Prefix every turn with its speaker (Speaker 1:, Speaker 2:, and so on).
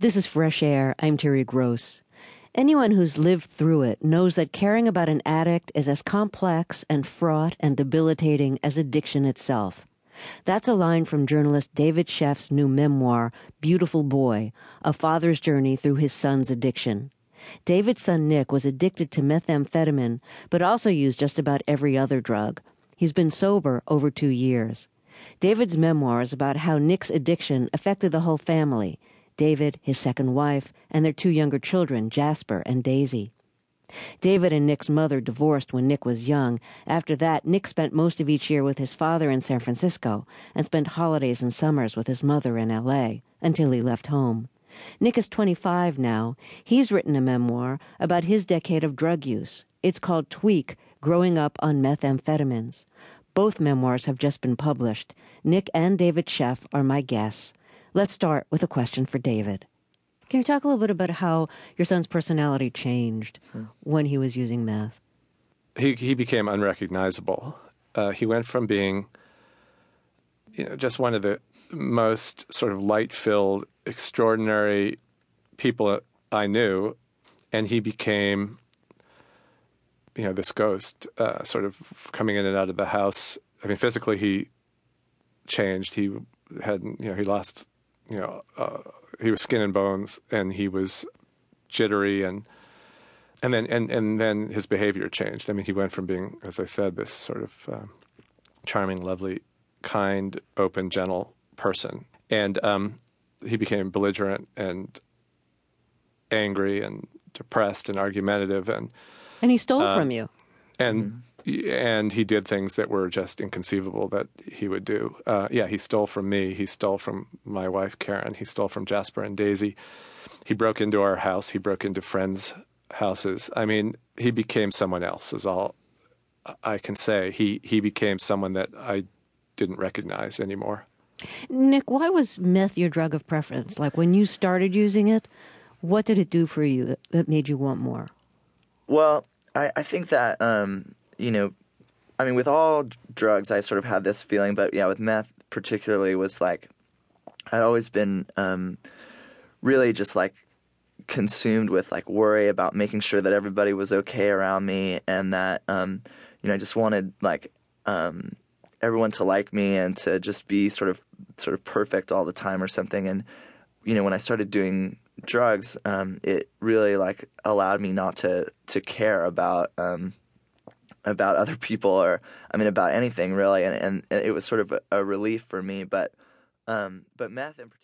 Speaker 1: This is Fresh Air. I'm Terry Gross. Anyone who's lived through it knows that caring about an addict is as complex and fraught and debilitating as addiction itself. That's a line from journalist David Sheff's new memoir, Beautiful Boy, A Father's Journey Through His Son's Addiction. David's son Nic was addicted to methamphetamine, but also used just about every other drug. He's been sober over two years. David's memoir is about how Nic's addiction affected the whole family David, his second wife, and their two younger children, Jasper and Daisy. David and Nic's mother divorced when Nic was young. After that, Nic spent most of each year with his father in San Francisco and spent holidays and summers with his mother in L.A. until he left home. Nic is 25 now. He's written a memoir about his decade of drug use. It's called Tweak Growing Up on Methamphetamines. Both memoirs have just been published. Nic and David Sheff are my guests. Let's start with a question for David. Can you talk a little bit about how your son's personality changed when he was using meth?
Speaker 2: He he became unrecognizable. Uh, he went from being, you know, just one of the most sort of light-filled, extraordinary people I knew, and he became, you know, this ghost, uh, sort of coming in and out of the house. I mean, physically he changed. He had, you know, he lost you know, uh, he was skin and bones, and he was jittery, and and then and and then his behavior changed. I mean, he went from being, as I said, this sort of uh, charming, lovely, kind, open, gentle person, and um, he became belligerent and angry and depressed and argumentative, and
Speaker 1: and he stole uh, from you,
Speaker 2: and. Mm-hmm and he did things that were just inconceivable that he would do. Uh, yeah, he stole from me. He stole from my wife Karen. He stole from Jasper and Daisy. He broke into our house. He broke into friends' houses. I mean, he became someone else. Is all I can say. He he became someone that I didn't recognize anymore.
Speaker 1: Nic, why was meth your drug of preference? Like when you started using it, what did it do for you that, that made you want more?
Speaker 3: Well, I, I think that um, you know, I mean, with all drugs, I sort of had this feeling, but yeah, with meth particularly, was like I'd always been um, really just like consumed with like worry about making sure that everybody was okay around me, and that um, you know, I just wanted like um, everyone to like me and to just be sort of sort of perfect all the time or something. And you know, when I started doing drugs, um, it really like allowed me not to to care about um, about other people or I mean about anything really, and, and it was sort of a, a relief for me. But um, but meth in particular.